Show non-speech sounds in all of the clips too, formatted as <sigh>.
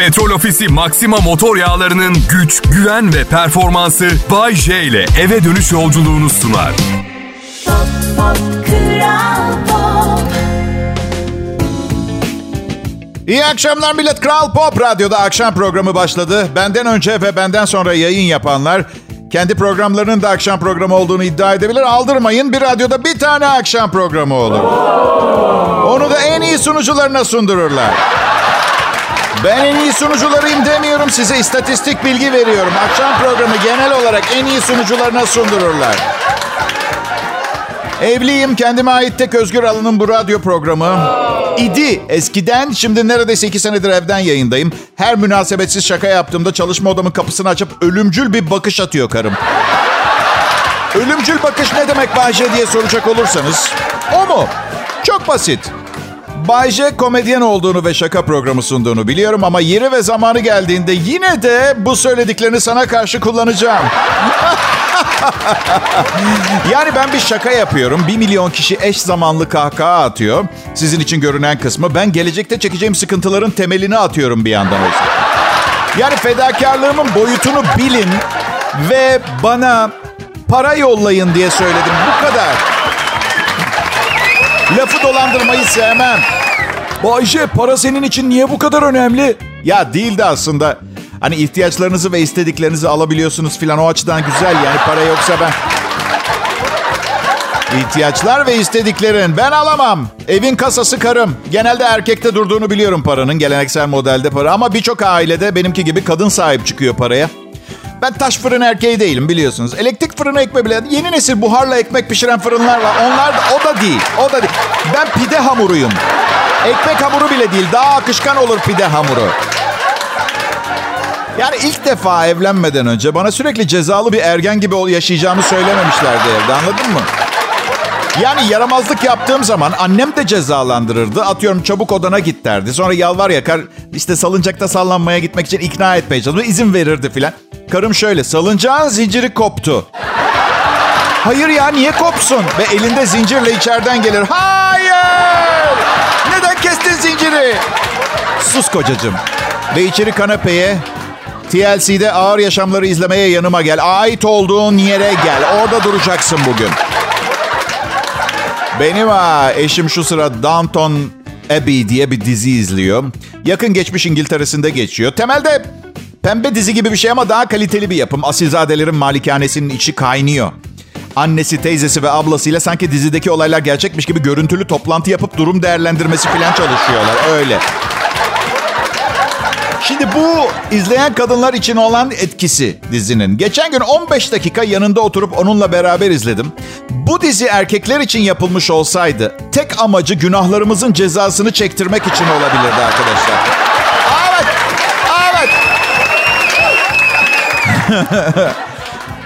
Petrol Ofisi Maxima motor yağlarının güç, güven ve performansı Bay J ile eve dönüş yolculuğunu sunar. Pop, pop, Kral Pop. İyi akşamlar millet. Kral Pop Radyo'da akşam programı başladı. Benden önce ve benden sonra yayın yapanlar kendi programlarının da akşam programı olduğunu iddia edebilir. Aldırmayın bir radyoda bir tane akşam programı olur. Onu da en iyi sunucularına sundururlar. Ben en iyi sunucularıyım demiyorum size istatistik bilgi veriyorum. Akşam programı genel olarak en iyi sunucularına sundururlar. Evliyim. Kendime ait tek özgür alanım bu radyo programı. İdi eskiden. Şimdi neredeyse iki senedir evden yayındayım. Her münasebetsiz şaka yaptığımda çalışma odamın kapısını açıp ölümcül bir bakış atıyor karım. Ölümcül bakış ne demek Bayce diye soracak olursanız. O mu? Çok basit. Bayce komedyen olduğunu ve şaka programı sunduğunu biliyorum ama yeri ve zamanı geldiğinde yine de bu söylediklerini sana karşı kullanacağım. <laughs> Yani ben bir şaka yapıyorum. Bir milyon kişi eş zamanlı kahkaha atıyor. Sizin için görünen kısmı. Ben gelecekte çekeceğim sıkıntıların temelini atıyorum bir yandan olsa. Yani fedakarlığımın boyutunu bilin ve bana para yollayın diye söyledim. Bu kadar. Lafı dolandırmayı sevmem. Bayşe para senin için niye bu kadar önemli? Ya değildi aslında. Hani ihtiyaçlarınızı ve istediklerinizi alabiliyorsunuz filan o açıdan güzel yani para yoksa ben... İhtiyaçlar ve istediklerin. Ben alamam. Evin kasası karım. Genelde erkekte durduğunu biliyorum paranın. Geleneksel modelde para. Ama birçok ailede benimki gibi kadın sahip çıkıyor paraya. Ben taş fırın erkeği değilim biliyorsunuz. Elektrik fırını ekme bile. Yeni nesil buharla ekmek pişiren fırınlar var. Onlar da o da değil. O da değil. Ben pide hamuruyum. Ekmek hamuru bile değil. Daha akışkan olur pide hamuru. Yani ilk defa evlenmeden önce bana sürekli cezalı bir ergen gibi ol- yaşayacağımı söylememişlerdi evde anladın mı? Yani yaramazlık yaptığım zaman annem de cezalandırırdı. Atıyorum çabuk odana git derdi. Sonra yalvar yakar işte salıncakta sallanmaya gitmek için ikna etmeye çalışırdı. izin verirdi filan. Karım şöyle salıncağın zinciri koptu. Hayır ya niye kopsun? Ve elinde zincirle içeriden gelir. Hayır! Kestin zinciri? Sus kocacığım. Ve içeri kanepeye TLC'de ağır yaşamları izlemeye yanıma gel. Ait olduğun yere gel. Orada duracaksın bugün. Benim ha, eşim şu sıra Downton Abbey diye bir dizi izliyor. Yakın geçmiş İngiltere'sinde geçiyor. Temelde pembe dizi gibi bir şey ama daha kaliteli bir yapım. Asilzadelerin malikanesinin içi kaynıyor. Annesi, teyzesi ve ablasıyla sanki dizideki olaylar gerçekmiş gibi görüntülü toplantı yapıp durum değerlendirmesi falan çalışıyorlar. Öyle. Şimdi bu izleyen kadınlar için olan etkisi dizinin. Geçen gün 15 dakika yanında oturup onunla beraber izledim. Bu dizi erkekler için yapılmış olsaydı tek amacı günahlarımızın cezasını çektirmek için olabilirdi arkadaşlar. Evet. Evet. <laughs>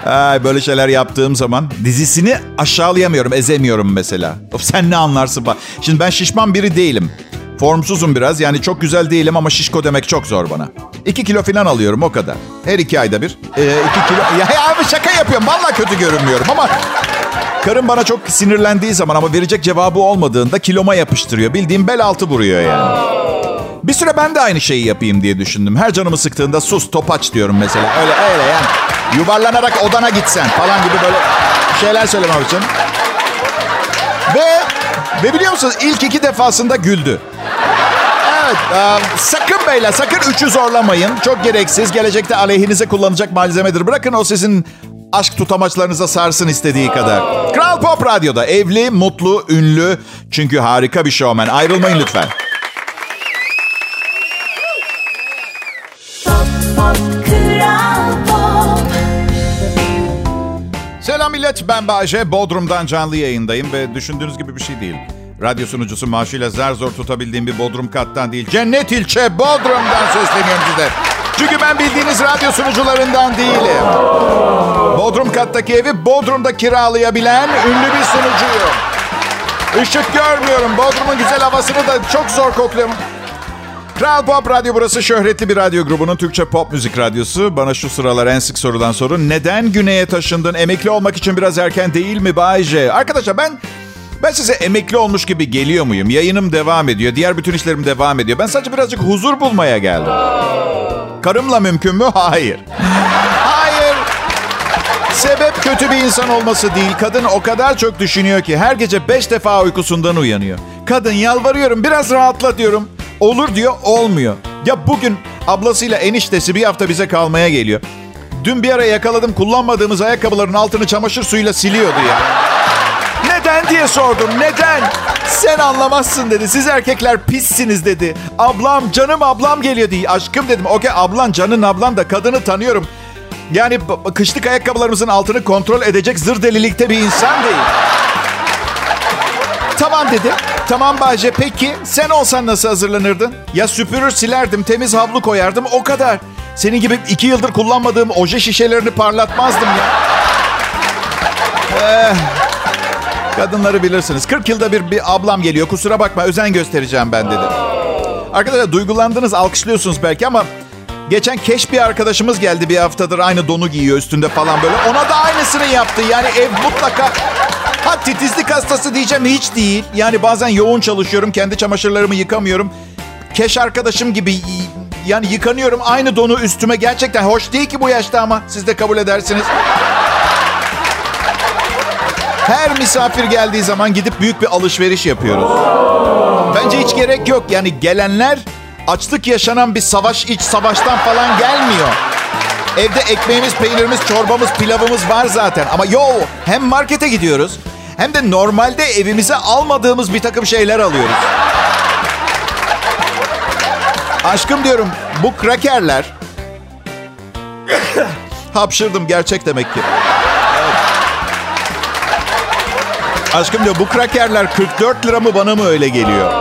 Ay, böyle şeyler yaptığım zaman dizisini aşağılayamıyorum, ezemiyorum mesela. Of, sen ne anlarsın bak. Şimdi ben şişman biri değilim. Formsuzum biraz yani çok güzel değilim ama şişko demek çok zor bana. İki kilo falan alıyorum o kadar. Her iki ayda bir. Ee, iki kilo. Ya, ya abi şaka yapıyorum. Vallahi kötü görünmüyorum ama... Karım bana çok sinirlendiği zaman ama verecek cevabı olmadığında kiloma yapıştırıyor. Bildiğim bel altı vuruyor yani. Bir süre ben de aynı şeyi yapayım diye düşündüm. Her canımı sıktığında sus topaç diyorum mesela. Öyle öyle yani. Yuvarlanarak odana gitsen falan gibi böyle şeyler söylemem için. Ve, ve biliyor musunuz ilk iki defasında güldü. Evet, e, sakın beyler, sakın üçü zorlamayın. Çok gereksiz, gelecekte aleyhinize kullanacak malzemedir. Bırakın o sizin aşk tutamaçlarınıza sarsın istediği kadar. Kral Pop Radyo'da evli, mutlu, ünlü. Çünkü harika bir şovmen. Ayrılmayın lütfen. Millet, ben Bayece. Bodrum'dan canlı yayındayım ve düşündüğünüz gibi bir şey değil. Radyo sunucusu maaşıyla zar zor tutabildiğim bir Bodrum kattan değil. Cennet ilçe Bodrum'dan sesleniyorum size. Çünkü ben bildiğiniz radyo sunucularından değilim. Bodrum kattaki evi Bodrum'da kiralayabilen ünlü bir sunucuyum. Işık görmüyorum. Bodrum'un güzel havasını da çok zor kokluyorum. Kral Pop Radyo burası şöhretli bir radyo grubunun Türkçe pop müzik radyosu. Bana şu sıralar en sık sorulan soru neden güneye taşındın? Emekli olmak için biraz erken değil mi Bayce? Arkadaşlar ben Ben size emekli olmuş gibi geliyor muyum? Yayınım devam ediyor. Diğer bütün işlerim devam ediyor. Ben sadece birazcık huzur bulmaya geldim. Karımla mümkün mü? Hayır. Hayır. Sebep kötü bir insan olması değil. Kadın o kadar çok düşünüyor ki her gece beş defa uykusundan uyanıyor. Kadın yalvarıyorum biraz rahatla diyorum. Olur diyor olmuyor. Ya bugün ablasıyla eniştesi bir hafta bize kalmaya geliyor. Dün bir ara yakaladım kullanmadığımız ayakkabıların altını çamaşır suyuyla siliyordu ya. Neden diye sordum. Neden? Sen anlamazsın dedi. Siz erkekler pissiniz dedi. Ablam, canım ablam geliyor diye. Aşkım dedim. Okey ablan, canın ablan da kadını tanıyorum. Yani kışlık ayakkabılarımızın altını kontrol edecek zır delilikte bir insan değil. Tamam dedi. Tamam Bayce peki sen olsan nasıl hazırlanırdın? Ya süpürür silerdim temiz havlu koyardım o kadar. Senin gibi iki yıldır kullanmadığım oje şişelerini parlatmazdım ya. Eh, kadınları bilirsiniz. 40 yılda bir, bir ablam geliyor kusura bakma özen göstereceğim ben dedi. Arkadaşlar duygulandınız alkışlıyorsunuz belki ama geçen keş bir arkadaşımız geldi bir haftadır aynı donu giyiyor üstünde falan böyle. Ona da aynısını yaptı. Yani ev mutlaka Ha titizlik hastası diyeceğim hiç değil. Yani bazen yoğun çalışıyorum. Kendi çamaşırlarımı yıkamıyorum. Keş arkadaşım gibi yani yıkanıyorum. Aynı donu üstüme gerçekten hoş değil ki bu yaşta ama. Siz de kabul edersiniz. Her misafir geldiği zaman gidip büyük bir alışveriş yapıyoruz. Bence hiç gerek yok. Yani gelenler açlık yaşanan bir savaş, iç savaştan falan gelmiyor. Evde ekmeğimiz, peynirimiz, çorbamız, pilavımız var zaten. Ama yo hem markete gidiyoruz hem de normalde evimize almadığımız bir takım şeyler alıyoruz. Aşkım diyorum bu krakerler... <coughs> Hapşırdım gerçek demek ki. Aşkım diyor bu krakerler 44 lira mı bana mı öyle geliyor?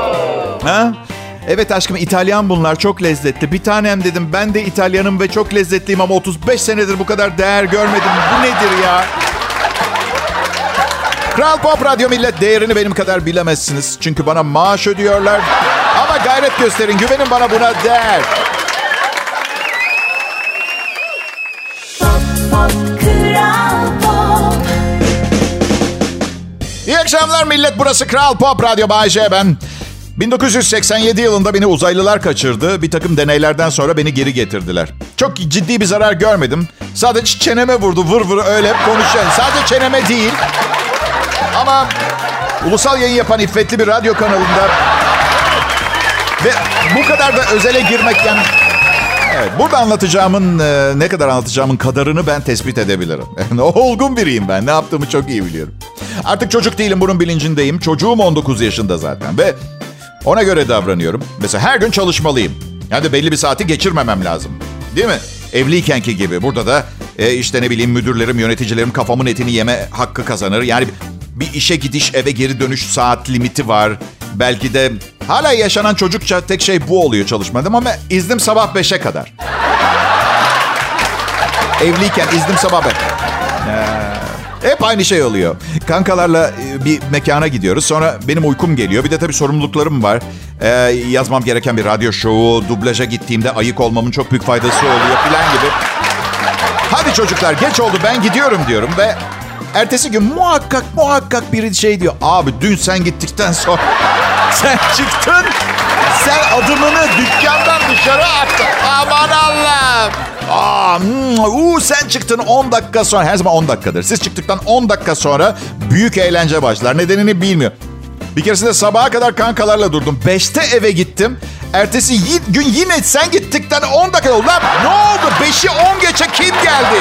Ha? Evet aşkım İtalyan bunlar çok lezzetli. Bir tanem dedim ben de İtalyanım ve çok lezzetliyim ama 35 senedir bu kadar değer görmedim. Bu nedir ya? Kral Pop Radyo millet değerini benim kadar bilemezsiniz. Çünkü bana maaş ödüyorlar. Ama gayret gösterin güvenin bana buna değer. Pop, pop, Kral Pop. İyi akşamlar millet. Burası Kral Pop Radyo Bay J. Ben 1987 yılında beni uzaylılar kaçırdı. Bir takım deneylerden sonra beni geri getirdiler. Çok ciddi bir zarar görmedim. Sadece çeneme vurdu vır vır öyle hep konuşuyor. Sadece çeneme değil. Ama ulusal yayın yapan iffetli bir radyo kanalında ve bu kadar da özele girmek yani Evet, burada anlatacağımın, e, ne kadar anlatacağımın kadarını ben tespit edebilirim. <laughs> Olgun biriyim ben, ne yaptığımı çok iyi biliyorum. Artık çocuk değilim, bunun bilincindeyim. Çocuğum 19 yaşında zaten ve ona göre davranıyorum. Mesela her gün çalışmalıyım. Yani belli bir saati geçirmemem lazım. Değil mi? Evliykenki gibi. Burada da e, işte ne bileyim müdürlerim, yöneticilerim kafamın etini yeme hakkı kazanır. Yani bir işe gidiş, eve geri dönüş saat limiti var. Belki de hala yaşanan çocukça tek şey bu oluyor çalışmadım ama iznim sabah 5'e kadar. Evliyken iznim sabah 5. Hep aynı şey oluyor. Kankalarla e, bir mekana gidiyoruz. Sonra benim uykum geliyor. Bir de tabii sorumluluklarım var. Ee, yazmam gereken bir radyo şovu, dublaja gittiğimde ayık olmamın çok büyük faydası oluyor filan gibi. Hadi çocuklar geç oldu ben gidiyorum diyorum ve ertesi gün muhakkak muhakkak biri şey diyor. Abi dün sen gittikten sonra <laughs> sen çıktın. Sen adımını dükkandan dışarı attın. Aman Allah'ım. Aa, uu, sen çıktın 10 dakika sonra. Her zaman 10 dakikadır. Siz çıktıktan 10 dakika sonra büyük eğlence başlar. Nedenini bilmiyor. Bir keresinde sabaha kadar kankalarla durdum. 5'te eve gittim. Ertesi gün yine sen gittikten 10 dakika oldu. Lan ne oldu? 5'i 10 geçe kim geldi?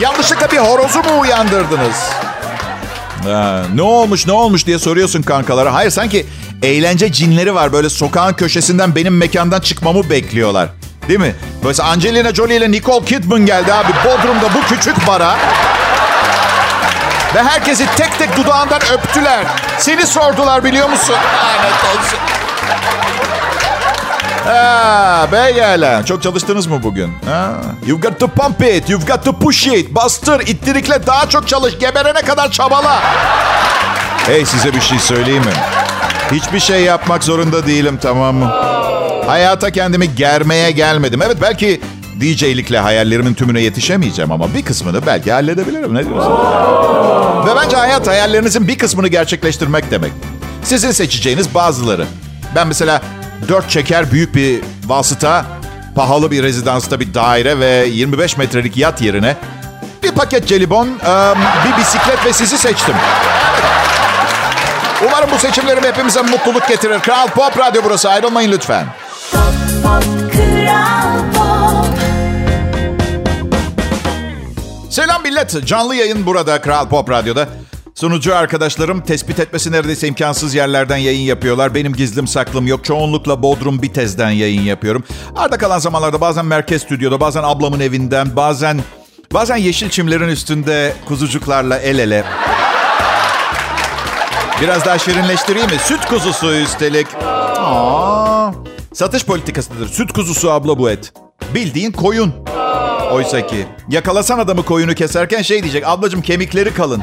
Yanlışlıkla bir horozu mu uyandırdınız? Ha, ne olmuş ne olmuş diye soruyorsun kankalara. Hayır sanki eğlence cinleri var. Böyle sokağın köşesinden benim mekandan çıkmamı bekliyorlar. Değil mi? Böyle Angelina Jolie ile Nicole Kidman geldi abi. Bodrum'da bu küçük bara. Ve herkesi tek tek dudağından öptüler. Seni sordular biliyor musun? Lanet olsun. Ha, beyler. Çok çalıştınız mı bugün? Ha? You've got to pump it. You've got to push it. Bastır, ittirikle daha çok çalış. Geberene kadar çabala. Hey size bir şey söyleyeyim mi? Hiçbir şey yapmak zorunda değilim tamam mı? Hayata kendimi germeye gelmedim. Evet belki DJ'likle hayallerimin tümüne yetişemeyeceğim ama bir kısmını belki halledebilirim. Ne diyorsun? Ve bence hayat hayallerinizin bir kısmını gerçekleştirmek demek. Sizin seçeceğiniz bazıları. Ben mesela dört çeker büyük bir vasıta, pahalı bir rezidansta bir daire ve 25 metrelik yat yerine bir paket jelibon, bir bisiklet ve sizi seçtim. Umarım bu seçimlerim hepimize mutluluk getirir. Kral Pop Radyo burası. Ayrılmayın lütfen. Pop, pop, Pop. Selam millet. Canlı yayın burada Kral Pop Radyo'da. Sunucu arkadaşlarım tespit etmesi neredeyse imkansız yerlerden yayın yapıyorlar. Benim gizlim saklım yok. Çoğunlukla Bodrum Bitez'den yayın yapıyorum. Arda kalan zamanlarda bazen merkez stüdyoda, bazen ablamın evinden, bazen bazen yeşil çimlerin üstünde kuzucuklarla el ele. Biraz daha şirinleştireyim mi? Süt kuzusu üstelik. Aa, satış politikasıdır. Süt kuzusu abla bu et. Bildiğin koyun. Oysa ki yakalasan adamı koyunu keserken şey diyecek. Ablacım kemikleri kalın.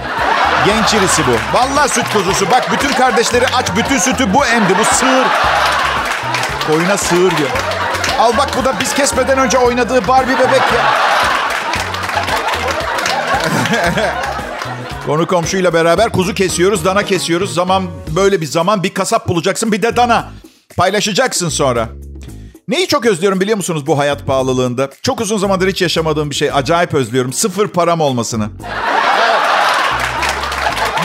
Genç irisi bu. Vallahi süt kuzusu. Bak bütün kardeşleri aç. Bütün sütü bu emdi. Bu sığır. Koyuna sığır diyor. Al bak bu da biz kesmeden önce oynadığı Barbie bebek ya. <laughs> Konu komşuyla beraber kuzu kesiyoruz, dana kesiyoruz. Zaman böyle bir zaman bir kasap bulacaksın bir de dana. Paylaşacaksın sonra. Neyi çok özlüyorum biliyor musunuz bu hayat pahalılığında? Çok uzun zamandır hiç yaşamadığım bir şey. Acayip özlüyorum. Sıfır param olmasını.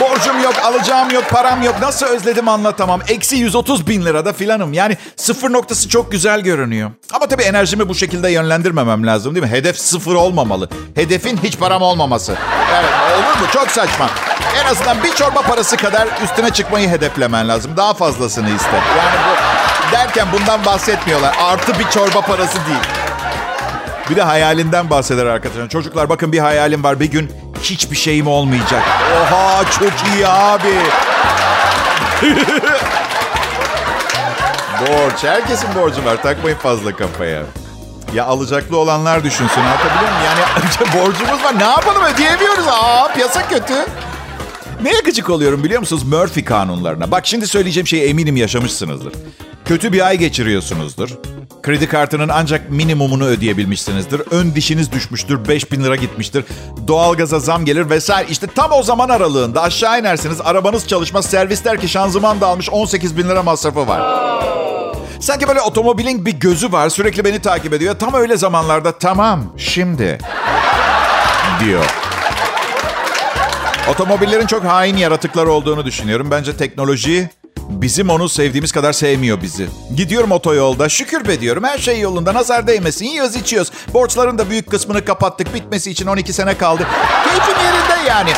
Borcum yok, alacağım yok, param yok. Nasıl özledim anlatamam. Eksi 130 bin lirada filanım. Yani sıfır noktası çok güzel görünüyor. Ama tabii enerjimi bu şekilde yönlendirmemem lazım değil mi? Hedef sıfır olmamalı. Hedefin hiç param olmaması. Evet olur mu? Çok saçma. En azından bir çorba parası kadar üstüne çıkmayı hedeflemen lazım. Daha fazlasını iste. Yani derken bundan bahsetmiyorlar. Artı bir çorba parası değil. Bir de hayalinden bahseder arkadaşlar. Çocuklar bakın bir hayalim var. Bir gün hiçbir şeyim olmayacak. Oha çok iyi abi. <laughs> Borç. Herkesin borcu var. Takmayın fazla kafaya. Ya alacaklı olanlar düşünsün. Anlatabiliyor muyum? Yani <laughs> borcumuz var. Ne yapalım ödeyemiyoruz. Aa piyasa kötü. Neye gıcık oluyorum biliyor musunuz? Murphy kanunlarına. Bak şimdi söyleyeceğim şeyi eminim yaşamışsınızdır. Kötü bir ay geçiriyorsunuzdur. Kredi kartının ancak minimumunu ödeyebilmişsinizdir. Ön dişiniz düşmüştür, 5000 lira gitmiştir. Doğalgaza zam gelir vesaire. İşte tam o zaman aralığında aşağı inersiniz. Arabanız çalışmaz. Servis der ki şanzıman da almış 18 bin lira masrafı var. Sanki böyle otomobilin bir gözü var. Sürekli beni takip ediyor. Tam öyle zamanlarda tamam şimdi diyor. Otomobillerin çok hain yaratıklar olduğunu düşünüyorum. Bence teknoloji bizim onu sevdiğimiz kadar sevmiyor bizi. Gidiyorum otoyolda şükür be diyorum her şey yolunda nazar değmesin yiyoruz içiyoruz. Borçların da büyük kısmını kapattık bitmesi için 12 sene kaldı. Keyfim yerinde yani.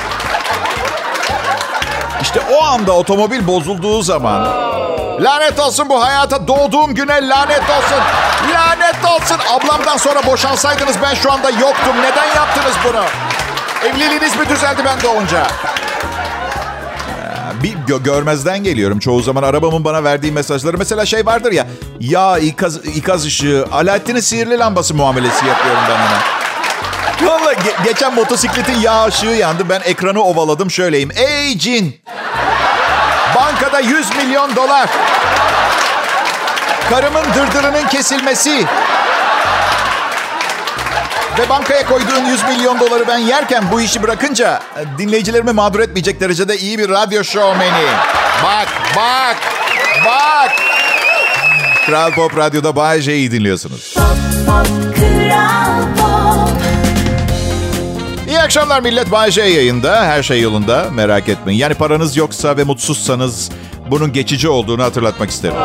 İşte o anda otomobil bozulduğu zaman lanet olsun bu hayata doğduğum güne lanet olsun. Lanet olsun. Ablamdan sonra boşansaydınız ben şu anda yoktum. Neden yaptınız bunu? Evliliğiniz mi düzeldi ben doğunca? bir gö- görmezden geliyorum çoğu zaman arabamın bana verdiği mesajları. Mesela şey vardır ya, ya ikaz, ikaz ışığı, Alaaddin'in sihirli lambası muamelesi yapıyorum ben ona. Valla ge- geçen motosikletin yağ ışığı yandı. Ben ekranı ovaladım şöyleyim. Ey cin! Bankada 100 milyon dolar. Karımın dırdırının kesilmesi. Ve bankaya koyduğun 100 milyon doları ben yerken bu işi bırakınca e, dinleyicilerimi mağdur etmeyecek derecede iyi bir radyo şovmeni. Bak, bak, bak. Kral Pop Radyo'da Bay J'yi dinliyorsunuz. Pop, pop, Kral Pop. İyi akşamlar millet. Bay J yayında. Her şey yolunda. Merak etmeyin. Yani paranız yoksa ve mutsuzsanız bunun geçici olduğunu hatırlatmak isterim.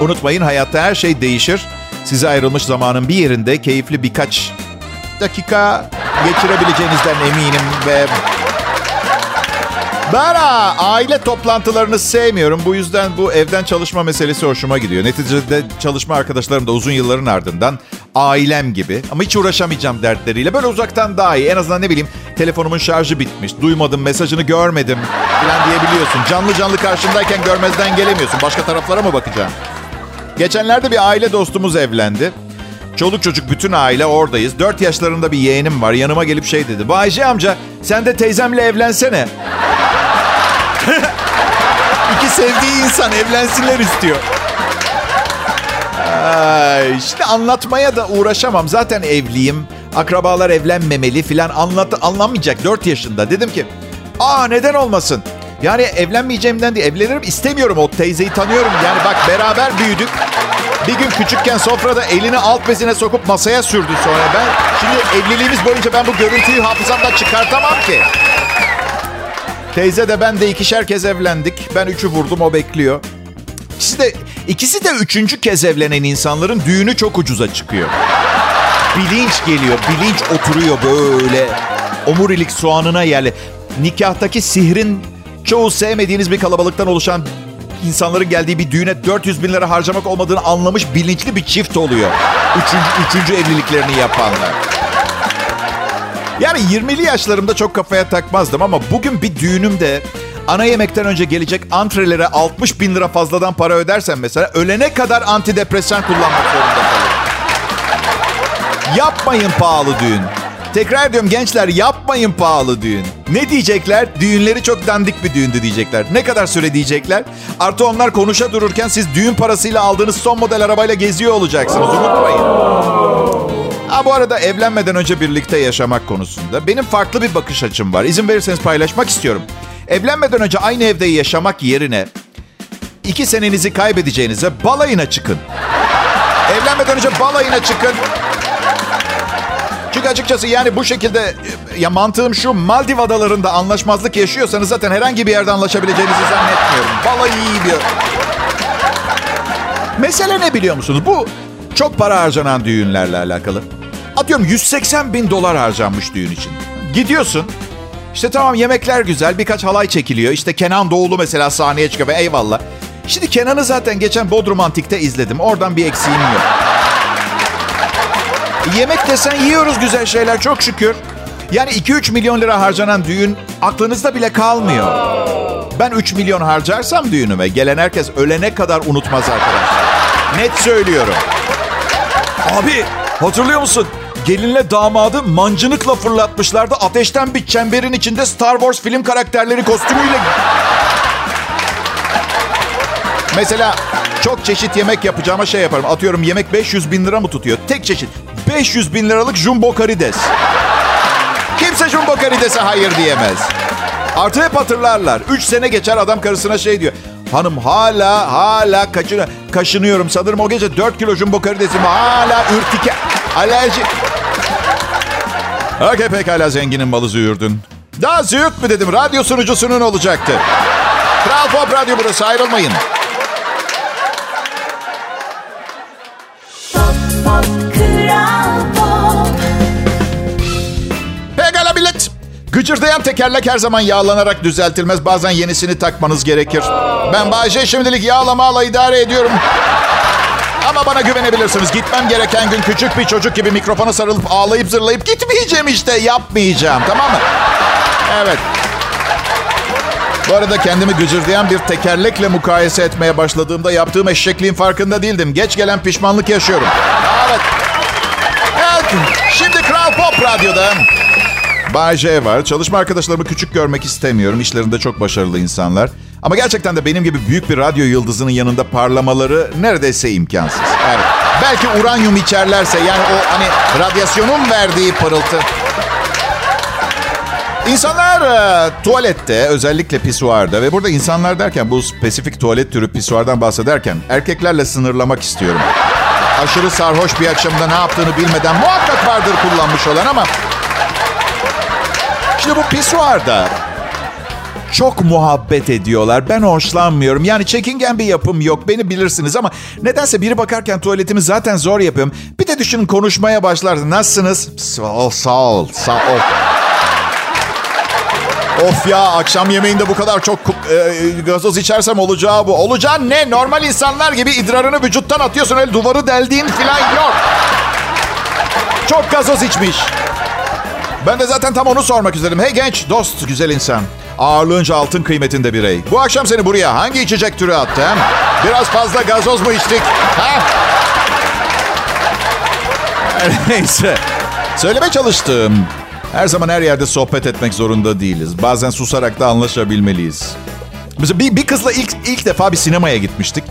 Unutmayın hayatta her şey değişir. Size ayrılmış zamanın bir yerinde keyifli birkaç dakika geçirebileceğinizden eminim ve ben aile toplantılarını sevmiyorum. Bu yüzden bu evden çalışma meselesi hoşuma gidiyor. Neticede çalışma arkadaşlarım da uzun yılların ardından ailem gibi. Ama hiç uğraşamayacağım dertleriyle. Böyle uzaktan daha iyi. En azından ne bileyim telefonumun şarjı bitmiş. Duymadım, mesajını görmedim falan diyebiliyorsun. Canlı canlı karşındayken görmezden gelemiyorsun. Başka taraflara mı bakacaksın? Geçenlerde bir aile dostumuz evlendi. Çoluk çocuk bütün aile oradayız. 4 yaşlarında bir yeğenim var. Yanıma gelip şey dedi. Bayce amca sen de teyzemle evlensene. <laughs> İki sevdiği insan evlensinler istiyor. Ay şimdi anlatmaya da uğraşamam. Zaten evliyim. Akrabalar evlenmemeli filan anlat anlamayacak 4 yaşında. Dedim ki aa neden olmasın? Yani evlenmeyeceğimden değil evlenirim istemiyorum o teyzeyi tanıyorum. Yani bak beraber büyüdük. Bir gün küçükken sofrada elini alt bezine sokup masaya sürdü sonra. Ben şimdi evliliğimiz boyunca ben bu görüntüyü hafızamdan çıkartamam ki. Teyze de ben de ikişer kez evlendik. Ben üçü vurdum o bekliyor. İkisi de, ikisi de üçüncü kez evlenen insanların düğünü çok ucuza çıkıyor. Bilinç geliyor, bilinç oturuyor böyle. Omurilik soğanına yerli. Nikahtaki sihrin çoğu sevmediğiniz bir kalabalıktan oluşan insanların geldiği bir düğüne 400 bin lira harcamak olmadığını anlamış bilinçli bir çift oluyor. Üçüncü, üçüncü evliliklerini yapanlar. Yani 20'li yaşlarımda çok kafaya takmazdım ama bugün bir düğünümde ana yemekten önce gelecek antrelere 60 bin lira fazladan para ödersen mesela ölene kadar antidepresan kullanmak zorunda kalırım. Yapmayın pahalı düğün. Tekrar diyorum gençler yapmayın pahalı düğün. Ne diyecekler? Düğünleri çok dandik bir düğündü diyecekler. Ne kadar süre diyecekler? Artı onlar konuşa dururken siz düğün parasıyla aldığınız son model arabayla geziyor olacaksınız. Unutmayın. Ha bu arada evlenmeden önce birlikte yaşamak konusunda benim farklı bir bakış açım var. İzin verirseniz paylaşmak istiyorum. Evlenmeden önce aynı evde yaşamak yerine iki senenizi kaybedeceğinize balayına çıkın. Evlenmeden önce balayına çıkın. Çünkü açıkçası yani bu şekilde ya mantığım şu Maldiv adalarında anlaşmazlık yaşıyorsanız zaten herhangi bir yerde anlaşabileceğinizi zannetmiyorum. Balayı iyi bir... Mesele ne biliyor musunuz? Bu çok para harcanan düğünlerle alakalı. Atıyorum 180 bin dolar harcanmış düğün için. Gidiyorsun. İşte tamam yemekler güzel. Birkaç halay çekiliyor. İşte Kenan Doğulu mesela sahneye çıkıyor. Eyvallah. Şimdi Kenan'ı zaten geçen Bodrum Antik'te izledim. Oradan bir eksiğim yok. Yemek desen yiyoruz güzel şeyler çok şükür. Yani 2-3 milyon lira harcanan düğün aklınızda bile kalmıyor. Ben 3 milyon harcarsam düğünüme gelen herkes ölene kadar unutmaz arkadaşlar. Net söylüyorum. Abi hatırlıyor musun? Gelinle damadı mancınıkla fırlatmışlardı. Ateşten bir çemberin içinde Star Wars film karakterleri kostümüyle. Mesela çok çeşit yemek yapacağıma şey yaparım. Atıyorum yemek 500 bin lira mı tutuyor? Tek çeşit. 500 bin liralık jumbo karides. Kimse jumbo karidese hayır diyemez. Artı hep hatırlarlar. 3 sene geçer adam karısına şey diyor. Hanım hala hala kaçın, kaşınıyorum. Sanırım o gece 4 kilo jumbo karidesim hala ürtike alerji. Okey pekala zenginin malı züğürdün. Daha züğürt mü dedim radyo sunucusunun olacaktı. Kral Pop Radyo burası ayrılmayın. Gıcırdayan tekerlek her zaman yağlanarak düzeltilmez. Bazen yenisini takmanız gerekir. Ben Bayce şimdilik yağlamalı idare ediyorum. Ama bana güvenebilirsiniz. Gitmem gereken gün küçük bir çocuk gibi mikrofona sarılıp ağlayıp zırlayıp gitmeyeceğim işte. Yapmayacağım tamam mı? Evet. Bu arada kendimi gıcırdayan bir tekerlekle mukayese etmeye başladığımda yaptığım eşekliğin farkında değildim. Geç gelen pişmanlık yaşıyorum. Evet. Evet. Şimdi Kral Pop Radyo'da Bay J var. Çalışma arkadaşlarımı küçük görmek istemiyorum. İşlerinde çok başarılı insanlar. Ama gerçekten de benim gibi büyük bir radyo yıldızının yanında parlamaları neredeyse imkansız. Evet. Belki uranyum içerlerse yani o hani radyasyonun verdiği pırıltı. İnsanlar e, tuvalette özellikle pisuarda ve burada insanlar derken bu spesifik tuvalet türü pisuardan bahsederken erkeklerle sınırlamak istiyorum. Aşırı sarhoş bir akşamda ne yaptığını bilmeden muhakkak vardır kullanmış olan ama Şimdi bu pisuarda çok muhabbet ediyorlar. Ben hoşlanmıyorum. Yani çekingen bir yapım yok. Beni bilirsiniz ama nedense biri bakarken tuvaletimi zaten zor yapıyorum. Bir de düşünün konuşmaya başlar. Nasılsınız? Sağ ol, sağ ol, sağ ol. Of ya akşam yemeğinde bu kadar çok e, gazoz içersem olacağı bu. Olacağı ne? Normal insanlar gibi idrarını vücuttan atıyorsun. Öyle duvarı deldiğin falan yok. Çok gazoz içmiş. Ben de zaten tam onu sormak istedim. Hey genç, dost, güzel insan. Ağırlığınca altın kıymetinde birey. Bu akşam seni buraya hangi içecek türü attı? Hem? Biraz fazla gazoz mu içtik? Ha? <laughs> Neyse. Söyleme çalıştım. Her zaman her yerde sohbet etmek zorunda değiliz. Bazen susarak da anlaşabilmeliyiz. Mesela bir, bir kızla ilk ilk defa bir sinemaya gitmiştik.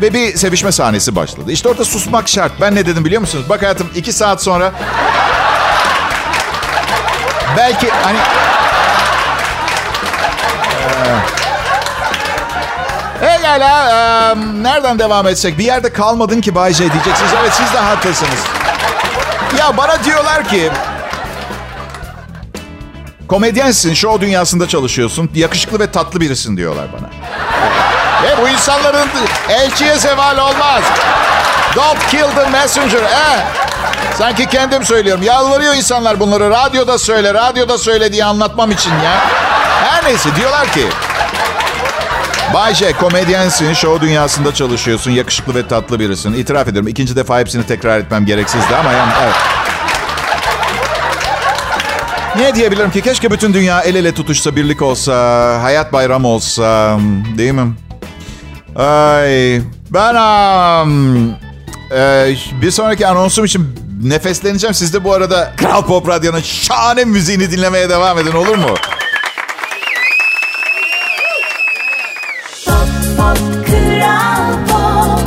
Ve bir sevişme sahnesi başladı. İşte orada susmak şart. Ben ne dedim biliyor musunuz? Bak hayatım iki saat sonra... belki hani... Hey gala, e, nereden devam etsek? Bir yerde kalmadın ki Bay J diyeceksiniz. Evet siz de haklısınız. Ya bana diyorlar ki... Komedyensin, show dünyasında çalışıyorsun. Yakışıklı ve tatlı birisin diyorlar bana. Ve bu insanların elçiye zeval olmaz. Don't kill the messenger. Eh. Sanki kendim söylüyorum. Yalvarıyor insanlar bunları. Radyoda söyle, radyoda söyle diye anlatmam için ya. Her neyse diyorlar ki... Bay J, komedyensin, show dünyasında çalışıyorsun, yakışıklı ve tatlı birisin. İtiraf ederim, ikinci defa hepsini tekrar etmem gereksizdi ama yani evet. Ne diyebilirim ki? Keşke bütün dünya el ele tutuşsa, birlik olsa, hayat bayramı olsa, değil mi? Ay, ben um, e, bir sonraki anonsum için nefesleneceğim. Siz de bu arada Kral Pop Radyo'nun şahane müziğini dinlemeye devam edin olur mu? Pop Pop Kral Pop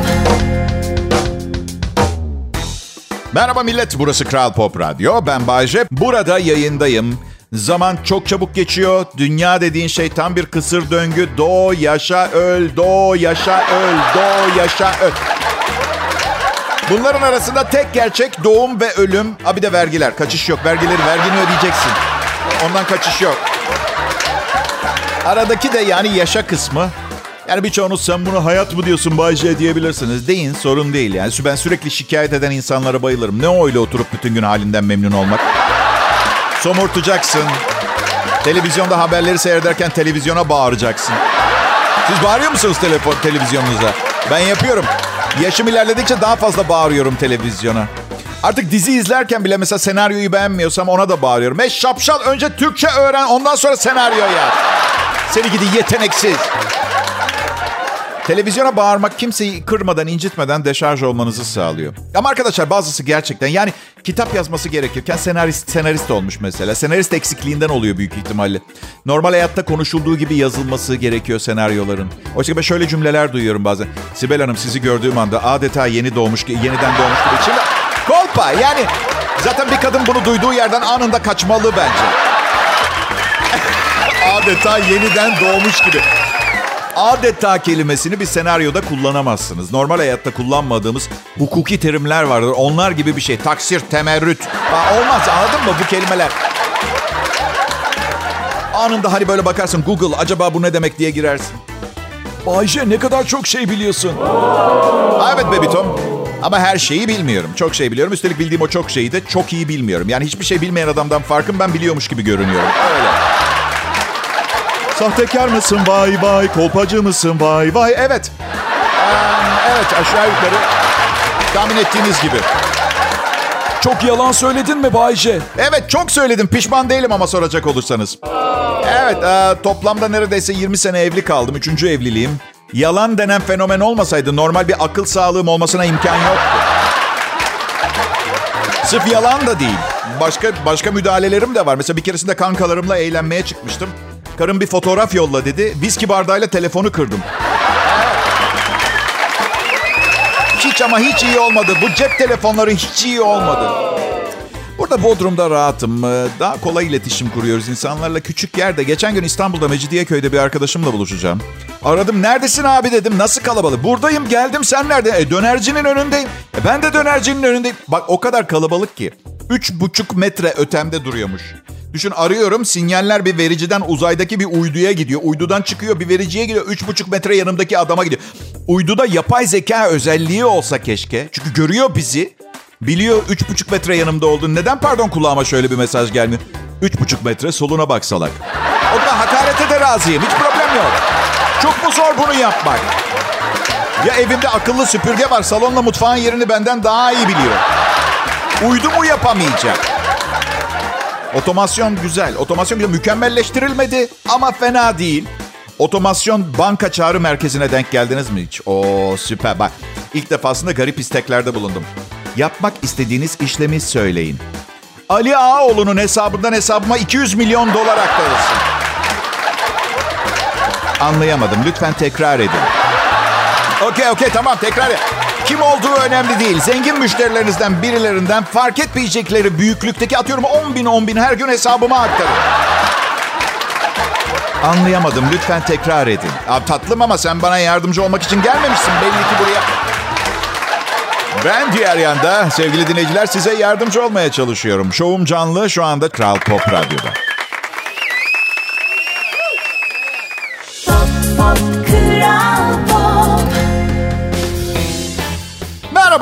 Merhaba millet, burası Kral Pop Radyo. Ben Bayce. Burada yayındayım. Zaman çok çabuk geçiyor. Dünya dediğin şey tam bir kısır döngü. Doğ, yaşa, öl, doğ, yaşa, öl, doğ, yaşa, öl. Bunların arasında tek gerçek doğum ve ölüm. Ha bir de vergiler. Kaçış yok. Vergileri vergini ödeyeceksin. Ondan kaçış yok. Aradaki de yani yaşa kısmı. Yani birçoğunuz sen bunu hayat mı diyorsun Bay J diyebilirsiniz. Deyin sorun değil yani. Ben sürekli şikayet eden insanlara bayılırım. Ne öyle oturup bütün gün halinden memnun olmak. Somurtacaksın. Televizyonda haberleri seyrederken televizyona bağıracaksın. Siz bağırıyor musunuz telefon televizyonunuza? Ben yapıyorum. Yaşım ilerledikçe daha fazla bağırıyorum televizyona. Artık dizi izlerken bile mesela senaryoyu beğenmiyorsam ona da bağırıyorum. E şapşal önce Türkçe öğren ondan sonra senaryo yaz. Seni gidi yeteneksiz. Televizyona bağırmak kimseyi kırmadan, incitmeden deşarj olmanızı sağlıyor. Ama arkadaşlar bazısı gerçekten yani kitap yazması gerekirken senarist senarist olmuş mesela. Senarist eksikliğinden oluyor büyük ihtimalle. Normal hayatta konuşulduğu gibi yazılması gerekiyor senaryoların. Oysa ben şöyle cümleler duyuyorum bazen. Sibel Hanım sizi gördüğüm anda adeta yeni doğmuş, yeniden doğmuş gibi. Şimdi kolpa yani zaten bir kadın bunu duyduğu yerden anında kaçmalı bence. <laughs> adeta yeniden doğmuş gibi. Adeta kelimesini bir senaryoda kullanamazsınız. Normal hayatta kullanmadığımız hukuki terimler vardır. Onlar gibi bir şey. Taksir, temerrüt. Olmaz anladın mı bu kelimeler? Anında hani böyle bakarsın Google acaba bu ne demek diye girersin. Bayce ne kadar çok şey biliyorsun. Evet Bebitom. Ama her şeyi bilmiyorum. Çok şey biliyorum. Üstelik bildiğim o çok şeyi de çok iyi bilmiyorum. Yani hiçbir şey bilmeyen adamdan farkım ben biliyormuş gibi görünüyorum. Öyle. Sahtekar mısın vay vay, kolpacı mısın vay vay. Evet. Ee, evet aşağı yukarı tahmin ettiğiniz gibi. Çok yalan söyledin mi Bayce? Evet çok söyledim pişman değilim ama soracak olursanız. Evet e, toplamda neredeyse 20 sene evli kaldım. Üçüncü evliliğim. Yalan denen fenomen olmasaydı normal bir akıl sağlığım olmasına imkan yoktu. Sırf yalan da değil. Başka başka müdahalelerim de var. Mesela bir keresinde kankalarımla eğlenmeye çıkmıştım. Karım bir fotoğraf yolla dedi. Viski bardağıyla telefonu kırdım. Hiç ama hiç iyi olmadı. Bu cep telefonları hiç iyi olmadı. Burada Bodrum'da rahatım. Ee, Daha kolay iletişim kuruyoruz insanlarla. Küçük yerde. Geçen gün İstanbul'da Mecidiyeköy'de bir arkadaşımla buluşacağım. Aradım. Neredesin abi dedim. Nasıl kalabalık? Buradayım geldim. Sen nerede? E, dönercinin önündeyim. E, ben de dönercinin önündeyim. Bak o kadar kalabalık ki. Üç buçuk metre ötemde duruyormuş. Düşün arıyorum sinyaller bir vericiden uzaydaki bir uyduya gidiyor. Uydudan çıkıyor bir vericiye gidiyor. Üç buçuk metre yanımdaki adama gidiyor. Uyduda yapay zeka özelliği olsa keşke. Çünkü görüyor bizi. Biliyor üç buçuk metre yanımda olduğunu. Neden pardon kulağıma şöyle bir mesaj gelmiyor? Üç buçuk metre soluna bak salak. O da hakarete de razıyım. Hiç problem yok. Çok mu zor bunu yapmak? Ya evimde akıllı süpürge var. Salonla mutfağın yerini benden daha iyi biliyor. Uydu mu yapamayacak? Otomasyon güzel. Otomasyon güzel. Mükemmelleştirilmedi ama fena değil. Otomasyon banka çağrı merkezine denk geldiniz mi hiç? Oo süper. Bak ilk defasında garip isteklerde bulundum. Yapmak istediğiniz işlemi söyleyin. Ali Ağaoğlu'nun hesabından hesabıma 200 milyon dolar aktarılsın. Anlayamadım. Lütfen tekrar edin. Okey okey tamam tekrar. et. Kim olduğu önemli değil. Zengin müşterilerinizden birilerinden fark etmeyecekleri büyüklükteki atıyorum 10 bin 10 bin her gün hesabıma aktarın. Anlayamadım. Lütfen tekrar edin. Abi tatlım ama sen bana yardımcı olmak için gelmemişsin belli ki buraya. Ben diğer yanda sevgili dinleyiciler size yardımcı olmaya çalışıyorum. Şovum canlı şu anda Kral Pop Radyo'da.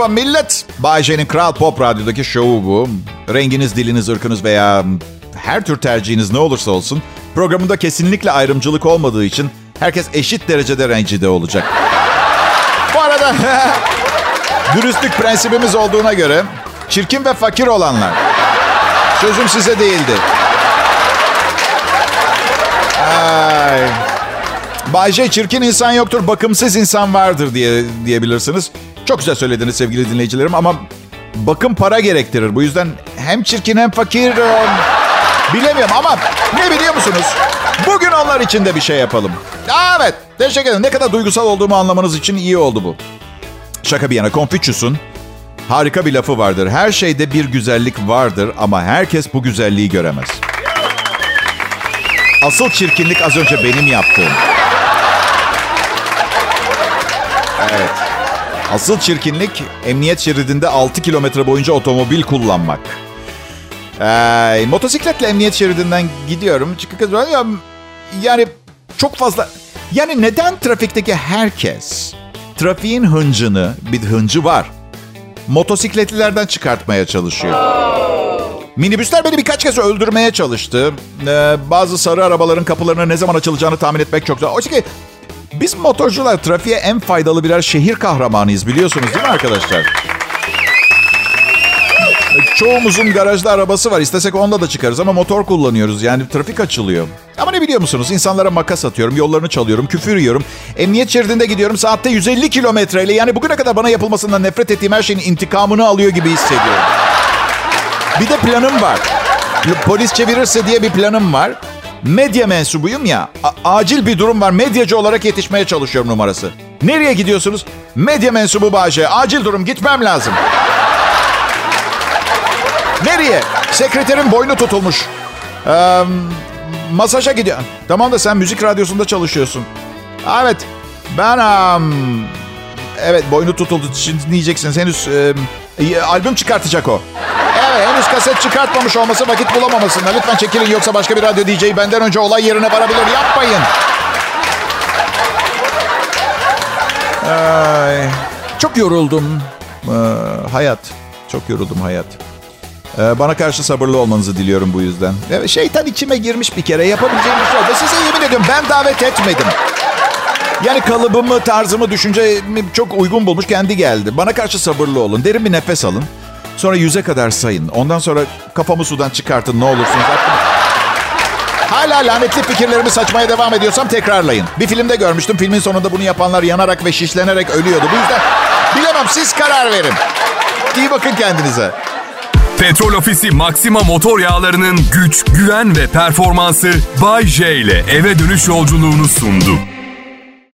Merhaba millet. Bay J'nin Kral Pop Radyo'daki şovu bu. Renginiz, diliniz, ırkınız veya her tür tercihiniz ne olursa olsun programında kesinlikle ayrımcılık olmadığı için herkes eşit derecede rencide olacak. Bu arada <laughs> dürüstlük prensibimiz olduğuna göre çirkin ve fakir olanlar sözüm size değildi. Ay. Bay J, çirkin insan yoktur, bakımsız insan vardır diye diyebilirsiniz. Çok güzel söylediniz sevgili dinleyicilerim ama bakım para gerektirir. Bu yüzden hem çirkin hem fakir bilemiyorum ama ne biliyor musunuz? Bugün onlar için de bir şey yapalım. Evet, teşekkür ederim. Ne kadar duygusal olduğumu anlamanız için iyi oldu bu. Şaka bir yana, Confucius'un harika bir lafı vardır. Her şeyde bir güzellik vardır ama herkes bu güzelliği göremez. Asıl çirkinlik az önce benim yaptığım. Evet. Asıl çirkinlik emniyet şeridinde 6 kilometre boyunca otomobil kullanmak. Ee, motosikletle emniyet şeridinden gidiyorum. Çıkık yani çok fazla... Yani neden trafikteki herkes trafiğin hıncını, bir hıncı var, motosikletlilerden çıkartmaya çalışıyor? Minibüsler beni birkaç kez öldürmeye çalıştı. Ee, bazı sarı arabaların kapılarının ne zaman açılacağını tahmin etmek çok zor. Oysa ki biz motorcular trafiğe en faydalı birer şehir kahramanıyız biliyorsunuz değil mi arkadaşlar? Çoğumuzun garajda arabası var. İstesek onda da çıkarız ama motor kullanıyoruz. Yani trafik açılıyor. Ama ne biliyor musunuz? İnsanlara makas atıyorum, yollarını çalıyorum, küfür yiyorum. Emniyet şeridinde gidiyorum saatte 150 kilometreyle. Yani bugüne kadar bana yapılmasından nefret ettiğim her şeyin intikamını alıyor gibi hissediyorum. Bir de planım var. Polis çevirirse diye bir planım var. Medya mensubuyum ya. a- acil bir durum var. Medyacı olarak yetişmeye çalışıyorum numarası. Nereye gidiyorsunuz? Medya mensubu Bahçe. Acil durum gitmem lazım. Nereye? Sekreterin boynu tutulmuş. Ee, masaja gidiyor. Tamam da sen müzik radyosunda çalışıyorsun. Evet. Ben... um, evet boynu tutuldu. Şimdi dinleyeceksiniz. Henüz e, albüm çıkartacak o. Evet henüz kaset çıkartmamış olması vakit bulamamasından. Lütfen çekilin yoksa başka bir radyo DJ'yi benden önce olay yerine varabilir. Yapmayın. Ay, çok yoruldum. Ee, hayat. Çok yoruldum hayat. Ee, bana karşı sabırlı olmanızı diliyorum bu yüzden. Evet, şeytan içime girmiş bir kere. Yapabileceğim bir şey yok. Size yemin ediyorum ben davet etmedim. Yani kalıbımı, tarzımı, düşüncemi çok uygun bulmuş kendi geldi. Bana karşı sabırlı olun. Derin bir nefes alın. Sonra yüze kadar sayın. Ondan sonra kafamı sudan çıkartın ne olursunuz. Hala lanetli fikirlerimi saçmaya devam ediyorsam tekrarlayın. Bir filmde görmüştüm. Filmin sonunda bunu yapanlar yanarak ve şişlenerek ölüyordu. Bu yüzden bilemem siz karar verin. İyi bakın kendinize. Petrol Ofisi Maxima motor yağlarının güç, güven ve performansı Bay J ile eve dönüş yolculuğunu sundu.